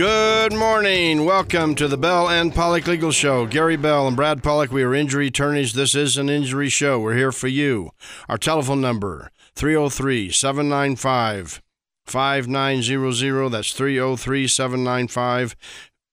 Good morning. Welcome to the Bell and Pollock Legal Show. Gary Bell and Brad Pollock, we are injury attorneys. This is an injury show. We're here for you. Our telephone number 303 795 5900. That's 303 795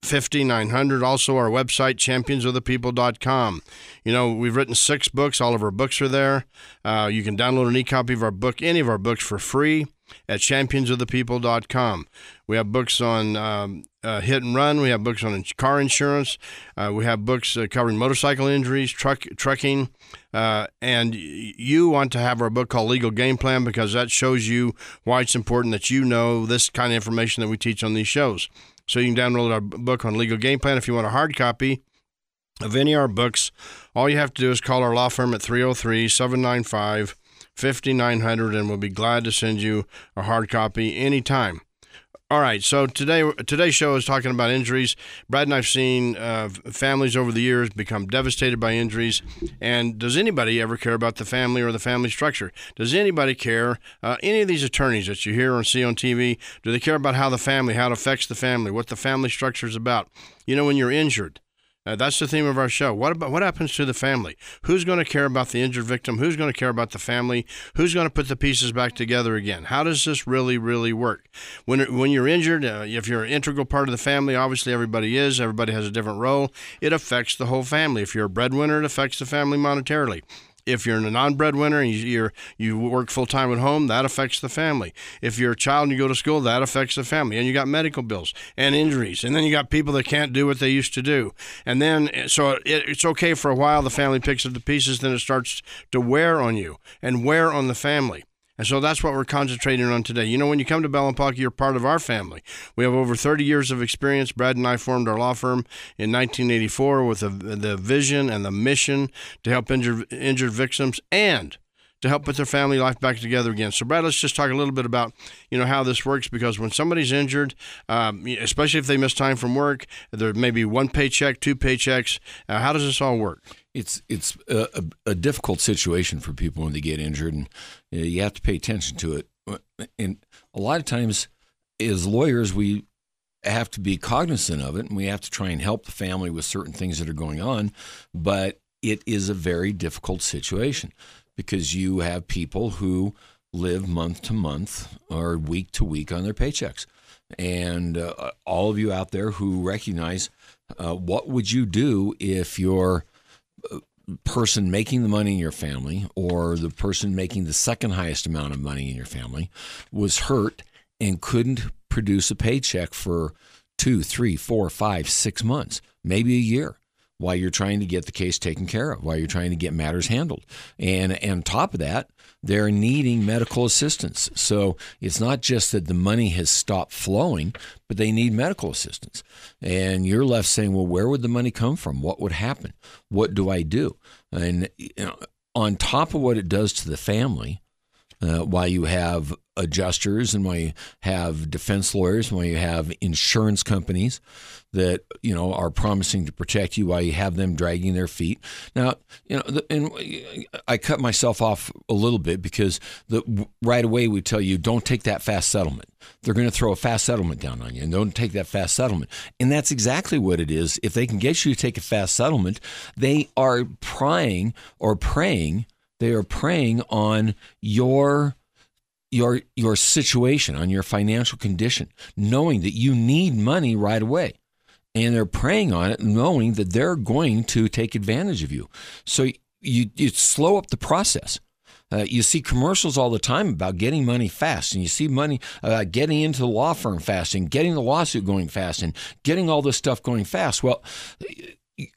5900. Also, our website, championsofthepeople.com. You know, we've written six books. All of our books are there. Uh, you can download an e copy of our book, any of our books, for free at championsofthepeople.com. We have books on um, uh, hit and run. We have books on car insurance. Uh, we have books uh, covering motorcycle injuries, truck trucking, uh, and you want to have our book called Legal Game Plan because that shows you why it's important that you know this kind of information that we teach on these shows. So you can download our book on Legal Game Plan if you want a hard copy of any of our books. All you have to do is call our law firm at 303 795 5900 and we'll be glad to send you a hard copy anytime. All right, so today today's show is talking about injuries. Brad and I've seen uh, families over the years become devastated by injuries. And does anybody ever care about the family or the family structure? Does anybody care? Uh, any of these attorneys that you hear or see on TV, do they care about how the family, how it affects the family, what the family structure is about? You know, when you're injured, uh, that's the theme of our show. What about what happens to the family? Who's going to care about the injured victim? Who's going to care about the family? Who's going to put the pieces back together again? How does this really, really work? When when you're injured, uh, if you're an integral part of the family, obviously everybody is. Everybody has a different role. It affects the whole family. If you're a breadwinner, it affects the family monetarily. If you're a non-breadwinner and you you work full time at home, that affects the family. If you're a child and you go to school, that affects the family. And you got medical bills and injuries, and then you got people that can't do what they used to do. And then so it, it's okay for a while. The family picks up the pieces, then it starts to wear on you and wear on the family. And so that's what we're concentrating on today. You know, when you come to Bell and Pollock, you're part of our family. We have over 30 years of experience. Brad and I formed our law firm in 1984 with the, the vision and the mission to help injured, injured victims and to help put their family life back together again. So, Brad, let's just talk a little bit about you know how this works because when somebody's injured, um, especially if they miss time from work, there may be one paycheck, two paychecks. Uh, how does this all work? It's it's a, a, difficult situation for people when they get injured, and you, know, you have to pay attention to it. And a lot of times, as lawyers, we have to be cognizant of it, and we have to try and help the family with certain things that are going on. But it is a very difficult situation because you have people who live month to month or week to week on their paychecks. And uh, all of you out there who recognize uh, what would you do if your person making the money in your family or the person making the second highest amount of money in your family was hurt and couldn't produce a paycheck for two, three, four, five, six months, maybe a year while you're trying to get the case taken care of, while you're trying to get matters handled. And, and top of that, they're needing medical assistance. So it's not just that the money has stopped flowing, but they need medical assistance. And you're left saying, well, where would the money come from? What would happen? What do I do? And you know, on top of what it does to the family, uh, while you have adjusters and while you have defense lawyers, and while you have insurance companies that you know are promising to protect you while you have them dragging their feet. Now, you know, the, and I cut myself off a little bit because the right away we tell you don't take that fast settlement. They're going to throw a fast settlement down on you, and don't take that fast settlement. And that's exactly what it is. If they can get you to take a fast settlement, they are prying or preying. They are preying on your your your situation, on your financial condition, knowing that you need money right away. And they're preying on it, knowing that they're going to take advantage of you. So you, you slow up the process. Uh, you see commercials all the time about getting money fast, and you see money uh, getting into the law firm fast, and getting the lawsuit going fast, and getting all this stuff going fast. Well,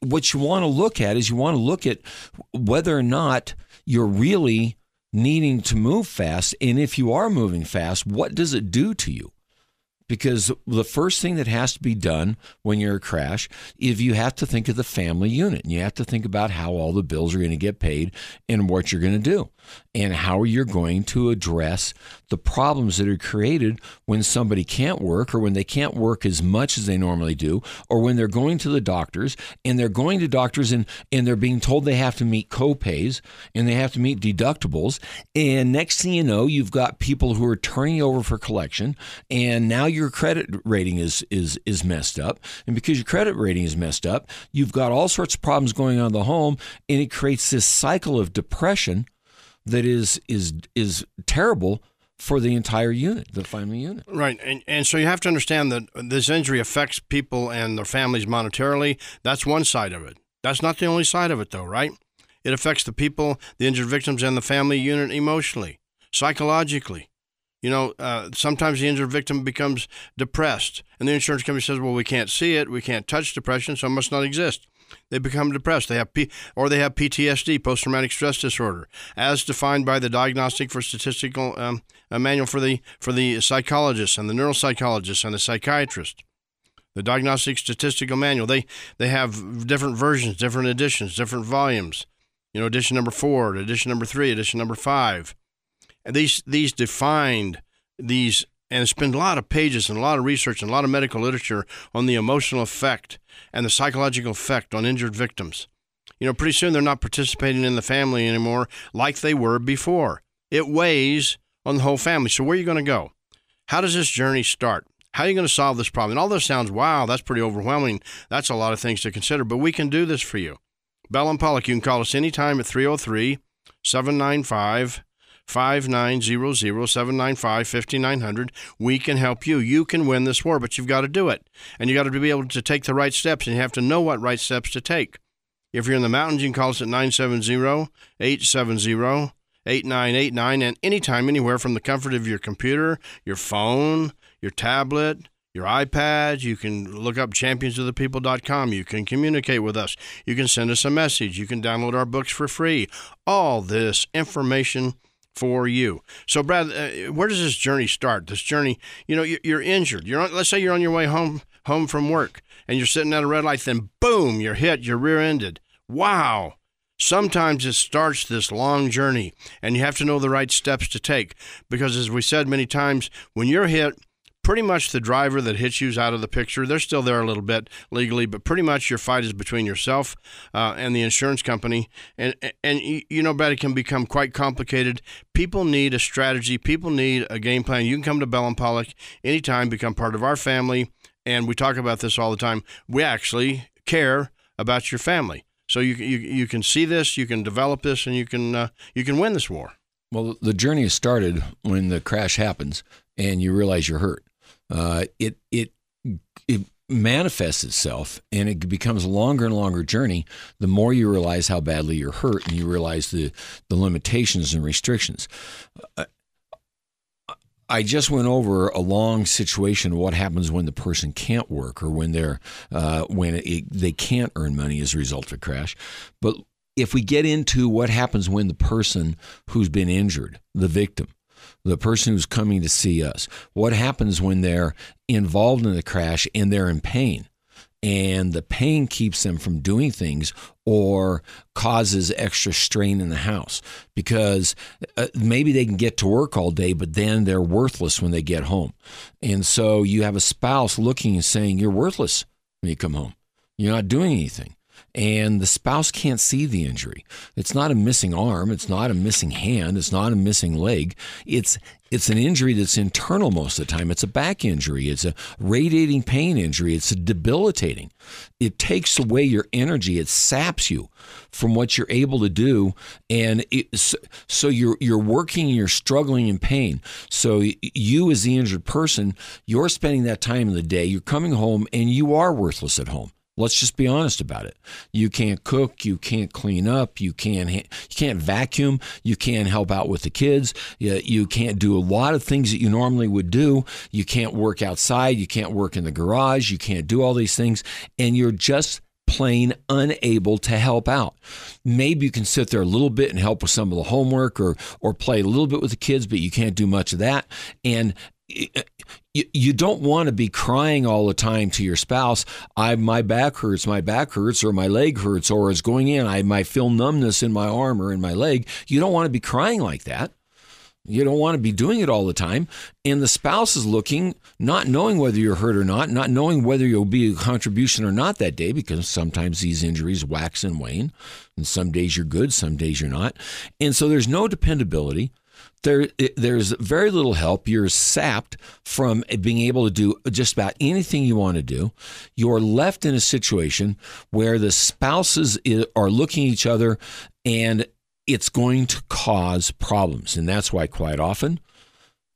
what you want to look at is you want to look at whether or not you're really needing to move fast. And if you are moving fast, what does it do to you? Because the first thing that has to be done when you're a crash, if you have to think of the family unit and you have to think about how all the bills are going to get paid and what you're going to do. And how you're going to address the problems that are created when somebody can't work or when they can't work as much as they normally do or when they're going to the doctors and they're going to doctors and, and they're being told they have to meet copays and they have to meet deductibles. And next thing you know you've got people who are turning over for collection and now your credit rating is is is messed up. And because your credit rating is messed up you've got all sorts of problems going on in the home and it creates this cycle of depression that is is is terrible for the entire unit, the family unit. Right. And, and so you have to understand that this injury affects people and their families monetarily. That's one side of it. That's not the only side of it, though, right? It affects the people, the injured victims, and the family unit emotionally, psychologically. You know, uh, sometimes the injured victim becomes depressed, and the insurance company says, "Well, we can't see it, we can't touch depression, so it must not exist." They become depressed. They have P, or they have PTSD, post traumatic stress disorder, as defined by the Diagnostic for Statistical um, Manual for the for the psychologists and the neuropsychologists and the psychiatrist. The Diagnostic Statistical Manual. They they have different versions, different editions, different volumes. You know, edition number four, edition number three, edition number five. And these these defined these and spend a lot of pages and a lot of research and a lot of medical literature on the emotional effect and the psychological effect on injured victims. You know, pretty soon they're not participating in the family anymore like they were before. It weighs on the whole family. So, where are you going to go? How does this journey start? How are you going to solve this problem? And all this sounds, wow, that's pretty overwhelming. That's a lot of things to consider, but we can do this for you. Bell and Pollock, you can call us anytime at 303 795 5900 795 5900. We can help you. You can win this war, but you've got to do it. And you've got to be able to take the right steps, and you have to know what right steps to take. If you're in the mountains, you can call us at 970 870 8989 and anytime, anywhere from the comfort of your computer, your phone, your tablet, your iPad. You can look up championsofthepeople.com. You can communicate with us. You can send us a message. You can download our books for free. All this information for you. So, Brad, uh, where does this journey start? This journey, you know, you're injured. You're on, let's say you're on your way home home from work and you're sitting at a red light. Then, boom, you're hit. You're rear-ended. Wow. Sometimes it starts this long journey, and you have to know the right steps to take because, as we said many times, when you're hit pretty much the driver that hits you's out of the picture. They're still there a little bit legally, but pretty much your fight is between yourself uh, and the insurance company. And and you know, Brad, it can become quite complicated. People need a strategy. People need a game plan. You can come to Bell and Pollock anytime, become part of our family, and we talk about this all the time. We actually care about your family. So you you, you can see this, you can develop this, and you can uh, you can win this war. Well, the journey has started when the crash happens and you realize you're hurt uh, it it it manifests itself and it becomes a longer and longer journey the more you realize how badly you're hurt and you realize the the limitations and restrictions uh, I just went over a long situation of what happens when the person can't work or when they're uh, when it, they can't earn money as a result of a crash. But if we get into what happens when the person who's been injured, the victim, the person who's coming to see us. What happens when they're involved in the crash and they're in pain? And the pain keeps them from doing things or causes extra strain in the house because uh, maybe they can get to work all day, but then they're worthless when they get home. And so you have a spouse looking and saying, You're worthless when you come home. You're not doing anything and the spouse can't see the injury. It's not a missing arm, it's not a missing hand, it's not a missing leg. It's it's an injury that's internal most of the time. It's a back injury, it's a radiating pain injury, it's debilitating. It takes away your energy, it saps you from what you're able to do and it, so you're you're working and you're struggling in pain. So you as the injured person, you're spending that time in the day, you're coming home and you are worthless at home Let's just be honest about it. You can't cook, you can't clean up, you can't you can't vacuum, you can't help out with the kids, you, you can't do a lot of things that you normally would do. You can't work outside, you can't work in the garage, you can't do all these things, and you're just plain unable to help out. Maybe you can sit there a little bit and help with some of the homework or or play a little bit with the kids, but you can't do much of that. And eh, you, you don't want to be crying all the time to your spouse. I my back hurts, my back hurts, or my leg hurts, or is going in. I might feel numbness in my arm or in my leg. You don't want to be crying like that. You don't want to be doing it all the time. And the spouse is looking, not knowing whether you're hurt or not, not knowing whether you'll be a contribution or not that day, because sometimes these injuries wax and wane. And some days you're good, some days you're not. And so there's no dependability there there's very little help. You're sapped from being able to do just about anything you want to do. You're left in a situation where the spouses are looking at each other and it's going to cause problems. And that's why quite often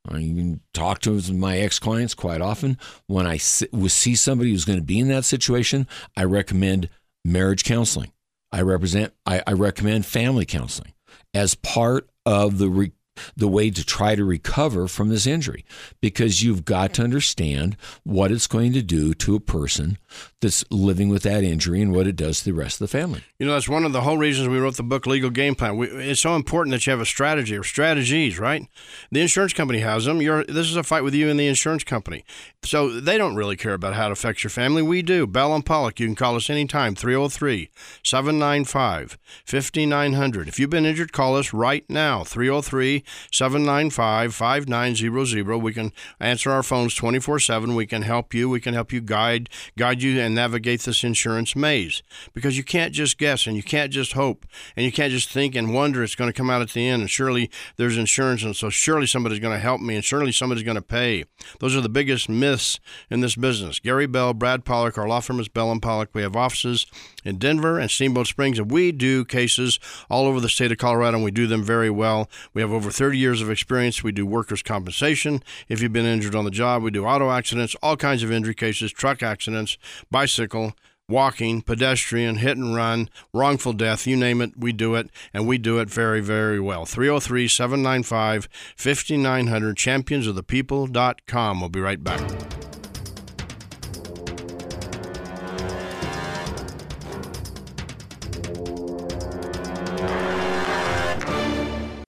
I talk to my ex clients quite often. When I see somebody who's going to be in that situation, I recommend marriage counseling. I represent I, I recommend family counseling as part of the re- the way to try to recover from this injury because you've got to understand what it's going to do to a person that's living with that injury and what it does to the rest of the family. You know, that's one of the whole reasons we wrote the book Legal Game Plan. We, it's so important that you have a strategy or strategies, right? The insurance company has them. You're, this is a fight with you and the insurance company. So they don't really care about how it affects your family. We do. Bell and Pollock, you can call us anytime, 303 795 5900. If you've been injured, call us right now, 303 795 5900. We can answer our phones 24 7. We can help you. We can help you guide, guide you and navigate this insurance maze because you can't just guess and you can't just hope and you can't just think and wonder it's going to come out at the end and surely there's insurance and so surely somebody's going to help me and surely somebody's going to pay. Those are the biggest myths in this business. Gary Bell, Brad Pollock, our law firm is Bell and Pollock. We have offices in Denver and Steamboat Springs and we do cases all over the state of Colorado and we do them very well. We have over 30 years of experience. We do workers' compensation. If you've been injured on the job, we do auto accidents, all kinds of injury cases, truck accidents, bicycle, walking, pedestrian, hit and run, wrongful death, you name it, we do it, and we do it very, very well. 303 795 5900, championsofthepeople.com. We'll be right back.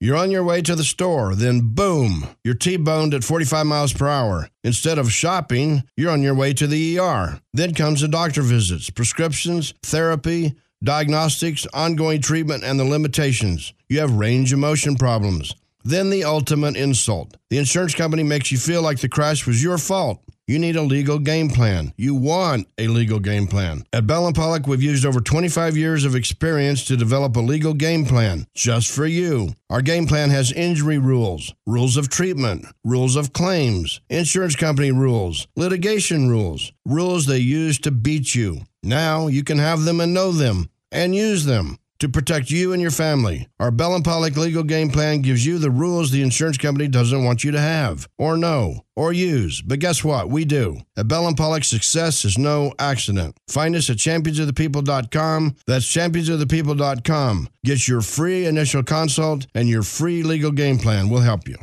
You're on your way to the store, then boom, you're T boned at 45 miles per hour. Instead of shopping, you're on your way to the ER. Then comes the doctor visits, prescriptions, therapy, diagnostics, ongoing treatment, and the limitations. You have range of motion problems. Then the ultimate insult. The insurance company makes you feel like the crash was your fault. You need a legal game plan. You want a legal game plan. At Bell and Pollock, we've used over 25 years of experience to develop a legal game plan just for you. Our game plan has injury rules, rules of treatment, rules of claims, insurance company rules, litigation rules, rules they use to beat you. Now you can have them and know them and use them to protect you and your family. Our Bell and Pollock legal game plan gives you the rules the insurance company doesn't want you to have, or know, or use. But guess what? We do. At Bell and Pollock, success is no accident. Find us at championsofthepeople.com. That's championsofthepeople.com. Get your free initial consult and your free legal game plan. We'll help you.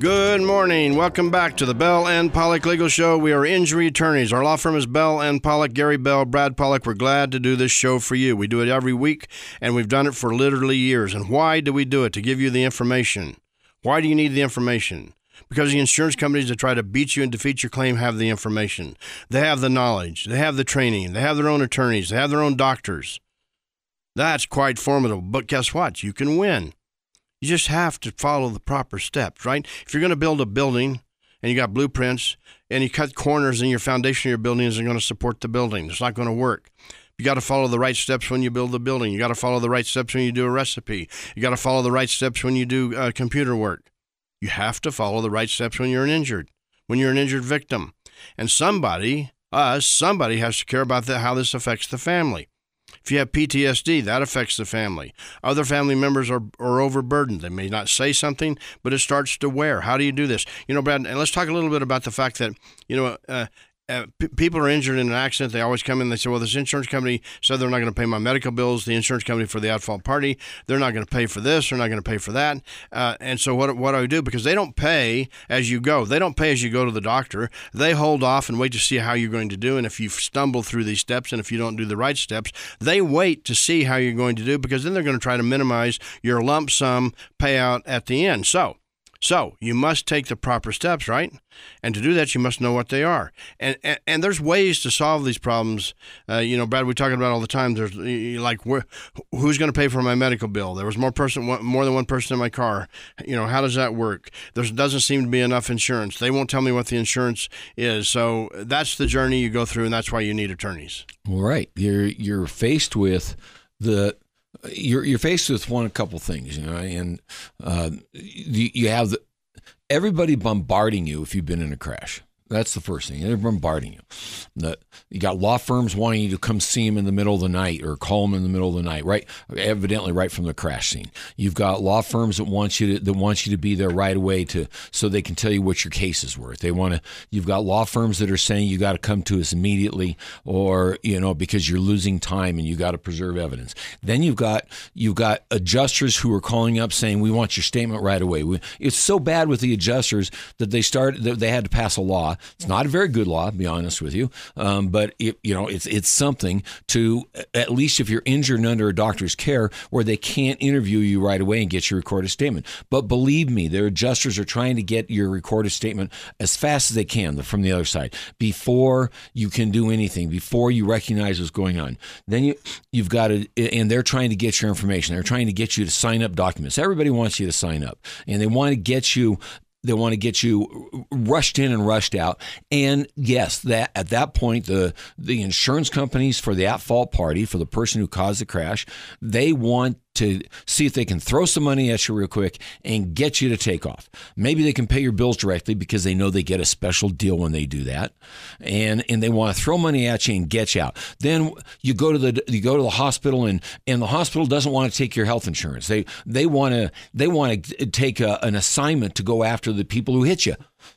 Good morning. Welcome back to the Bell and Pollock Legal Show. We are injury attorneys. Our law firm is Bell and Pollock, Gary Bell, Brad Pollock. We're glad to do this show for you. We do it every week, and we've done it for literally years. And why do we do it? To give you the information. Why do you need the information? Because the insurance companies that try to beat you and defeat your claim have the information. They have the knowledge. They have the training. They have their own attorneys. They have their own doctors. That's quite formidable. But guess what? You can win. You just have to follow the proper steps, right? If you're going to build a building and you got blueprints and you cut corners and your foundation of your building isn't going to support the building, it's not going to work. You got to follow the right steps when you build the building. You got to follow the right steps when you do a recipe. You got to follow the right steps when you do uh, computer work. You have to follow the right steps when you're an injured, when you're an injured victim. And somebody, us, somebody has to care about the, how this affects the family. If you have PTSD, that affects the family. Other family members are, are overburdened. They may not say something, but it starts to wear. How do you do this? You know, Brad, and let's talk a little bit about the fact that, you know, uh, uh, p- people are injured in an accident. They always come in. They say, "Well, this insurance company said they're not going to pay my medical bills. The insurance company for the at-fault party, they're not going to pay for this. They're not going to pay for that." Uh, and so, what what do I do? Because they don't pay as you go. They don't pay as you go to the doctor. They hold off and wait to see how you're going to do. And if you stumble through these steps, and if you don't do the right steps, they wait to see how you're going to do because then they're going to try to minimize your lump sum payout at the end. So so you must take the proper steps, right? And to do that, you must know what they are. And and, and there's ways to solve these problems. Uh, you know, Brad, we're talking about all the time. There's like, who's going to pay for my medical bill? There was more person, more than one person in my car. You know, how does that work? There doesn't seem to be enough insurance. They won't tell me what the insurance is. So that's the journey you go through, and that's why you need attorneys. Right, you're you're faced with the you're you're faced with one a couple things, you know, and uh, you, you have the, everybody bombarding you if you've been in a crash. That's the first thing. They're bombarding you. The, you got law firms wanting you to come see them in the middle of the night or call them in the middle of the night, right? Evidently, right from the crash scene. You've got law firms that want you to that want you to be there right away to so they can tell you what your case is worth. They want to. You've got law firms that are saying you got to come to us immediately, or you know because you're losing time and you got to preserve evidence. Then you've got you've got adjusters who are calling up saying we want your statement right away. We, it's so bad with the adjusters that they start that they had to pass a law it's not a very good law, to be honest with you, um, but it, you know it's it's something to at least if you're injured and under a doctor's care where they can't interview you right away and get your recorded statement. But believe me, their adjusters are trying to get your recorded statement as fast as they can from the other side before you can do anything, before you recognize what's going on. Then you you've got to, and they're trying to get your information. They're trying to get you to sign up documents. Everybody wants you to sign up, and they want to get you they want to get you rushed in and rushed out. And yes, that at that point, the the insurance companies for the at fault party for the person who caused the crash, they want to see if they can throw some money at you real quick and get you to take off. Maybe they can pay your bills directly because they know they get a special deal when they do that, and and they want to throw money at you and get you out. Then you go to the you go to the hospital and and the hospital doesn't want to take your health insurance. They they want to they want to take a, an assignment to go after the people who hit you.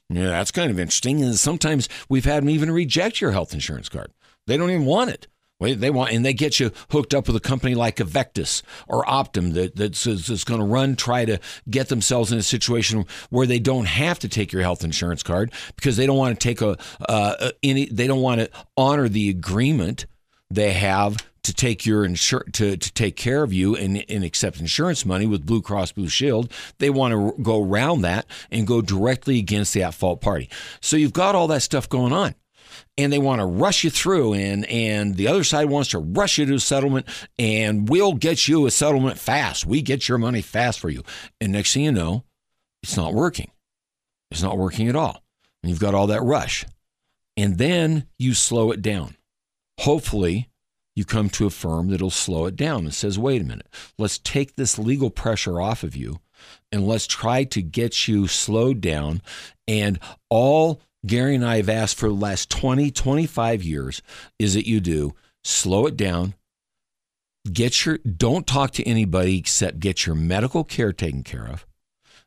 Yeah, that's kind of interesting. And sometimes we've had them even reject your health insurance card. They don't even want it. They want, and they get you hooked up with a company like Avectus or Optum that, that's, that's going to run, try to get themselves in a situation where they don't have to take your health insurance card because they don't want to take a, uh, any, they don't want to honor the agreement they have to take your insur- to, to take care of you and, and accept insurance money with Blue Cross Blue Shield. They want to go around that and go directly against the at fault party. So you've got all that stuff going on and they want to rush you through and and the other side wants to rush you to a settlement and we'll get you a settlement fast. We get your money fast for you. And next thing you know, it's not working. It's not working at all. And you've got all that rush. And then you slow it down. Hopefully, you come to a firm that'll slow it down and says, wait a minute, let's take this legal pressure off of you and let's try to get you slowed down. And all Gary and I have asked for the last 20, 25 years is that you do slow it down, get your don't talk to anybody except get your medical care taken care of.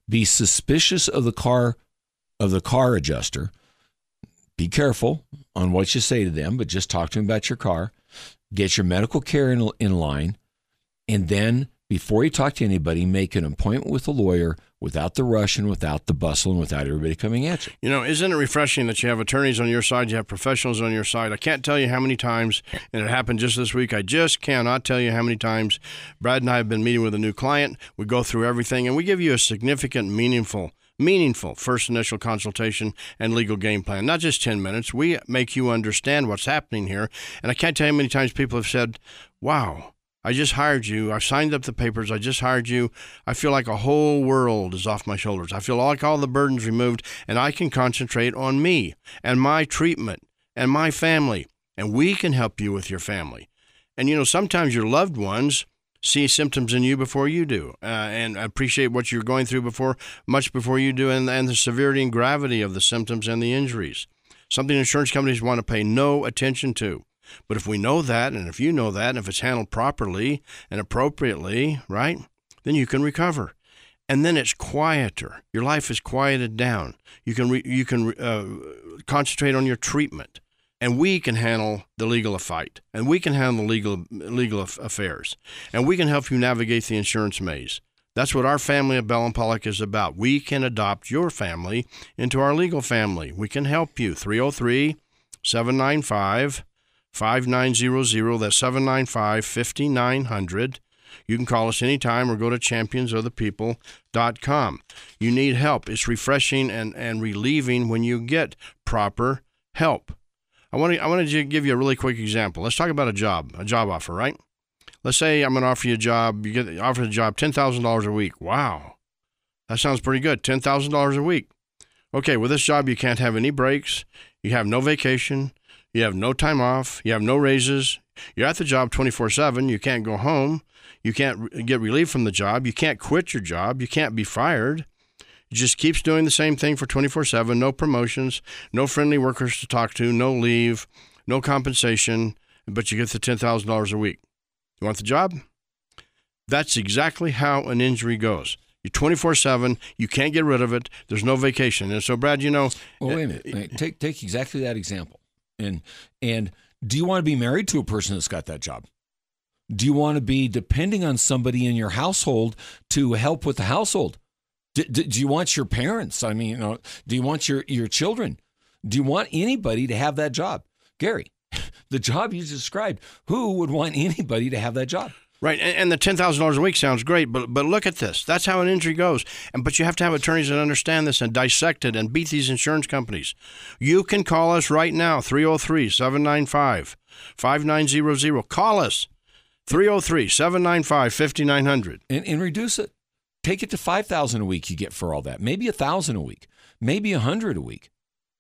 Be suspicious of the car of the car adjuster. Be careful on what you say to them, but just talk to them about your car. Get your medical care in, in line, and then before you talk to anybody, make an appointment with a lawyer without the rush and without the bustle and without everybody coming at you. You know, isn't it refreshing that you have attorneys on your side, you have professionals on your side? I can't tell you how many times, and it happened just this week, I just cannot tell you how many times Brad and I have been meeting with a new client. We go through everything and we give you a significant, meaningful, meaningful first initial consultation and legal game plan. Not just 10 minutes. We make you understand what's happening here. And I can't tell you how many times people have said, wow, I just hired you. I've signed up the papers. I just hired you. I feel like a whole world is off my shoulders. I feel like all the burdens removed, and I can concentrate on me and my treatment and my family. And we can help you with your family. And you know, sometimes your loved ones see symptoms in you before you do, uh, and appreciate what you're going through before, much before you do, and, and the severity and gravity of the symptoms and the injuries. Something insurance companies want to pay no attention to. But if we know that, and if you know that, and if it's handled properly and appropriately, right, then you can recover. And then it's quieter. Your life is quieted down. You can re, you can uh, concentrate on your treatment. and we can handle the legal fight, and we can handle the legal legal affairs, and we can help you navigate the insurance maze. That's what our family of Bell and Pollock is about. We can adopt your family into our legal family. We can help you. 303 795 5900. That's 795 5900. You can call us anytime or go to championsofthepeople.com. You need help. It's refreshing and, and relieving when you get proper help. I want to I want to give you a really quick example. Let's talk about a job, a job offer, right? Let's say I'm going to offer you a job. You get offered a job, ten thousand dollars a week. Wow, that sounds pretty good. Ten thousand dollars a week. Okay, with this job, you can't have any breaks. You have no vacation. You have no time off. You have no raises. You're at the job 24 7. You can't go home. You can't get relief from the job. You can't quit your job. You can't be fired. It just keeps doing the same thing for 24 7. No promotions, no friendly workers to talk to, no leave, no compensation, but you get the $10,000 a week. You want the job? That's exactly how an injury goes. You're 24 7. You can't get rid of it. There's no vacation. And so, Brad, you know. Well, wait a minute. Uh, take, take exactly that example. And, and do you want to be married to a person that's got that job? Do you want to be depending on somebody in your household to help with the household? Do, do, do, you want your parents? I mean, you know, do you want your, your children? Do you want anybody to have that job? Gary, the job you described, who would want anybody to have that job? Right, and, the ten thousand dollars a week sounds great, but but look at this. That's how an injury goes. And but you have to have attorneys that understand this and dissect it and beat these insurance companies. You can call us right now, 303-795-5900. Call us. 303 795 5900. And reduce it. Take it to 5000 a week you get for all that. Maybe a 1000 a week. Maybe a 100 a week.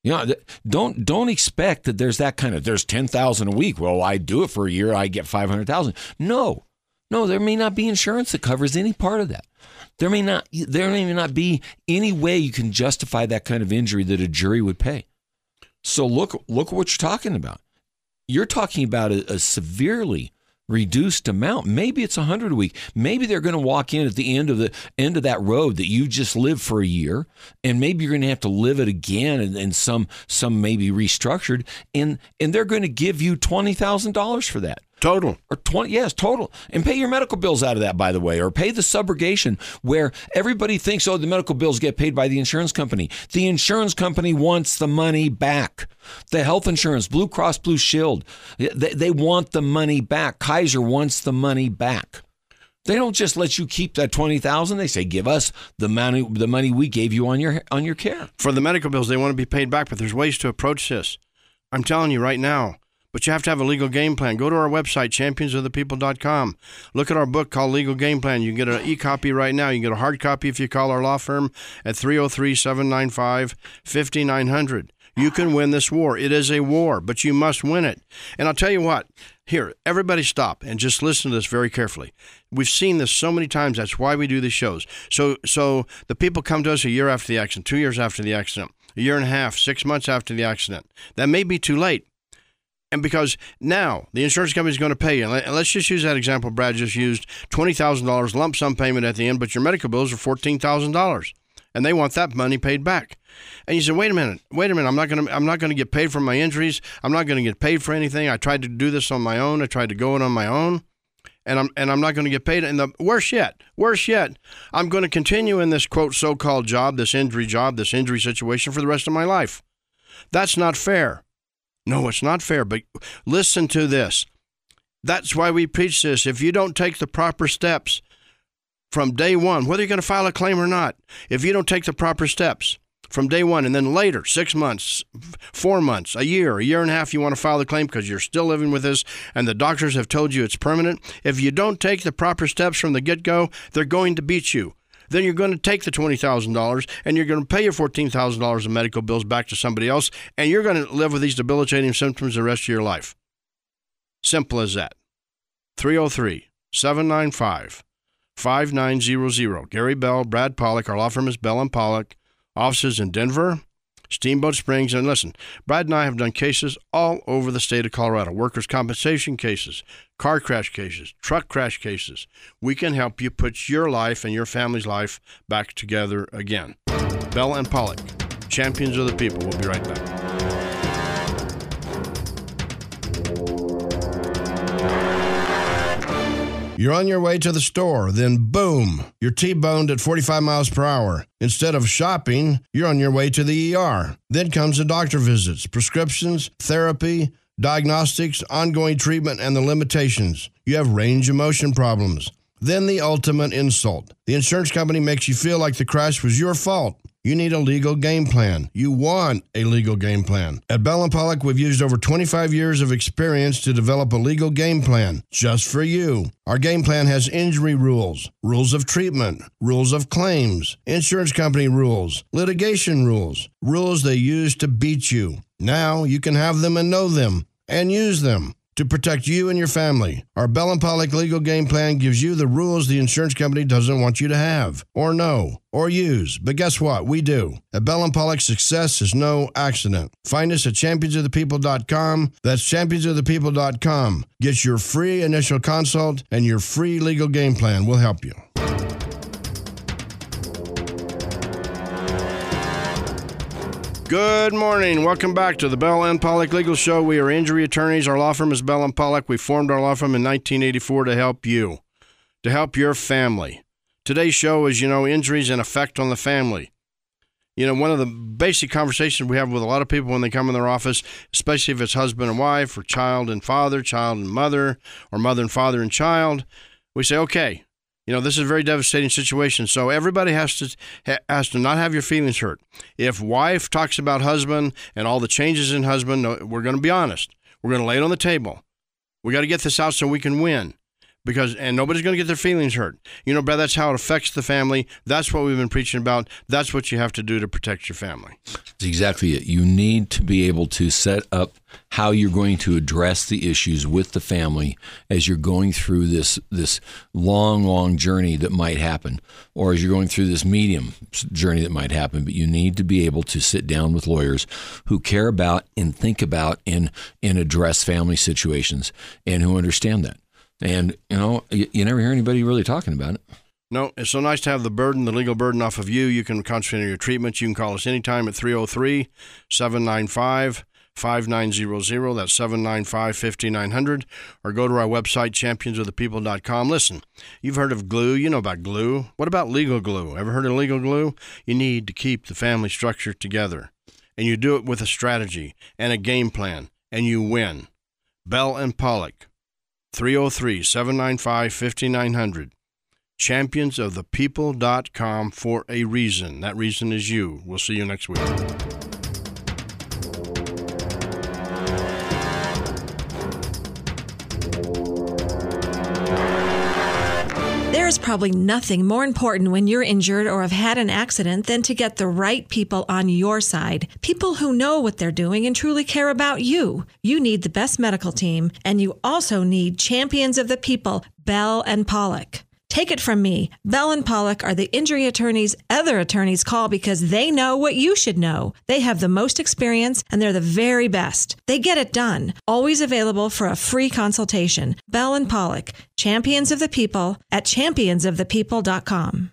You know, don't don't expect that there's that kind of there's 10,000 a week. Well, I do it for a year, I get 500,000. No. No, there may not be insurance that covers any part of that. There may not there may not be any way you can justify that kind of injury that a jury would pay. So look look what you're talking about. You're talking about a, a severely reduced amount. Maybe it's a hundred a week. Maybe they're going to walk in at the end of the end of that road that you just lived for a year, and maybe you're going to have to live it again, and, and some some maybe restructured, and and they're going to give you twenty thousand dollars for that. Total. Or 20, yes, total. And pay your medical bills out of that, by the way, or pay the subrogation where everybody thinks, oh, the medical bills get paid by the insurance company. The insurance company wants the money back. The health insurance, Blue Cross Blue Shield, they, they want the money back. Kaiser wants the money back. They don't just let you keep that twenty thousand. They say, "Give us the money, the money we gave you on your on your care." For the medical bills, they want to be paid back, but there's ways to approach this. I'm telling you right now, but you have to have a legal game plan. Go to our website, championsofthepeople.com. Look at our book called Legal Game Plan. You can get an e copy right now. You can get a hard copy if you call our law firm at 303 795 5900. You can win this war. It is a war, but you must win it. And I'll tell you what, here, everybody stop and just listen to this very carefully. We've seen this so many times. That's why we do these shows. So, so the people come to us a year after the accident, two years after the accident, a year and a half, six months after the accident. That may be too late. And because now the insurance company is going to pay you, and let's just use that example Brad just used $20,000 lump sum payment at the end, but your medical bills are $14,000 and they want that money paid back. And you say, wait a minute, wait a minute, I'm not going to, I'm not to get paid for my injuries. I'm not going to get paid for anything. I tried to do this on my own. I tried to go it on my own. And I'm and I'm not going to get paid. And the worse yet, worse yet, I'm going to continue in this quote so-called job, this injury job, this injury situation for the rest of my life. That's not fair. No, it's not fair, but listen to this. That's why we preach this. If you don't take the proper steps from day one, whether you're going to file a claim or not, if you don't take the proper steps from day one and then later, six months, four months, a year, a year and a half, you want to file the claim because you're still living with this and the doctors have told you it's permanent. If you don't take the proper steps from the get go, they're going to beat you then you're going to take the $20,000 and you're going to pay your $14,000 in medical bills back to somebody else, and you're going to live with these debilitating symptoms the rest of your life. Simple as that. 303 795 5900. Gary Bell, Brad Pollock, our law firm is Bell and Pollock, offices in Denver, Steamboat Springs. And listen, Brad and I have done cases all over the state of Colorado workers' compensation cases, car crash cases, truck crash cases. We can help you put your life and your family's life back together again. Bell and Pollock, champions of the people. We'll be right back. You're on your way to the store, then boom, you're T-boned at 45 miles per hour. Instead of shopping, you're on your way to the ER. Then comes the doctor visits, prescriptions, therapy, diagnostics, ongoing treatment, and the limitations. You have range of motion problems. Then the ultimate insult. The insurance company makes you feel like the crash was your fault. You need a legal game plan. You want a legal game plan. At Bell Pollock, we've used over 25 years of experience to develop a legal game plan just for you. Our game plan has injury rules, rules of treatment, rules of claims, insurance company rules, litigation rules, rules they use to beat you. Now you can have them and know them and use them to protect you and your family. Our Bell and Pollock legal game plan gives you the rules the insurance company doesn't want you to have, or know, or use. But guess what? We do. At Bell and Pollock, success is no accident. Find us at championsofthepeople.com. That's championsofthepeople.com. Get your free initial consult and your free legal game plan. We'll help you. Good morning. Welcome back to the Bell and Pollock Legal Show. We are injury attorneys. Our law firm is Bell and Pollock. We formed our law firm in 1984 to help you, to help your family. Today's show is, you know, injuries and effect on the family. You know, one of the basic conversations we have with a lot of people when they come in their office, especially if it's husband and wife, or child and father, child and mother, or mother and father and child, we say, okay, you know, this is a very devastating situation. So everybody has to has to not have your feelings hurt. If wife talks about husband and all the changes in husband, we're going to be honest. We're going to lay it on the table. We got to get this out so we can win because and nobody's going to get their feelings hurt. You know, Brad, that's how it affects the family. That's what we've been preaching about. That's what you have to do to protect your family. That's exactly it. You need to be able to set up how you're going to address the issues with the family as you're going through this this long, long journey that might happen, or as you're going through this medium journey that might happen. But you need to be able to sit down with lawyers who care about and think about and and address family situations and who understand that. And, you know, you, you never hear anybody really talking about it. No, it's so nice to have the burden, the legal burden off of you. You can concentrate on your treatment. You can call us anytime at 303 795 5900. That's 795 5900. Or go to our website, championsofthepeople.com. Listen, you've heard of glue. You know about glue. What about legal glue? Ever heard of legal glue? You need to keep the family structure together. And you do it with a strategy and a game plan, and you win. Bell and Pollock. 303 795 5900. Championsofthepeople.com for a reason. That reason is you. We'll see you next week. There is probably nothing more important when you're injured or have had an accident than to get the right people on your side. People who know what they're doing and truly care about you. You need the best medical team, and you also need champions of the people, Bell and Pollock. Take it from me. Bell and Pollock are the injury attorneys other attorneys call because they know what you should know. They have the most experience and they're the very best. They get it done. Always available for a free consultation. Bell and Pollock, champions of the people at championsofthepeople.com.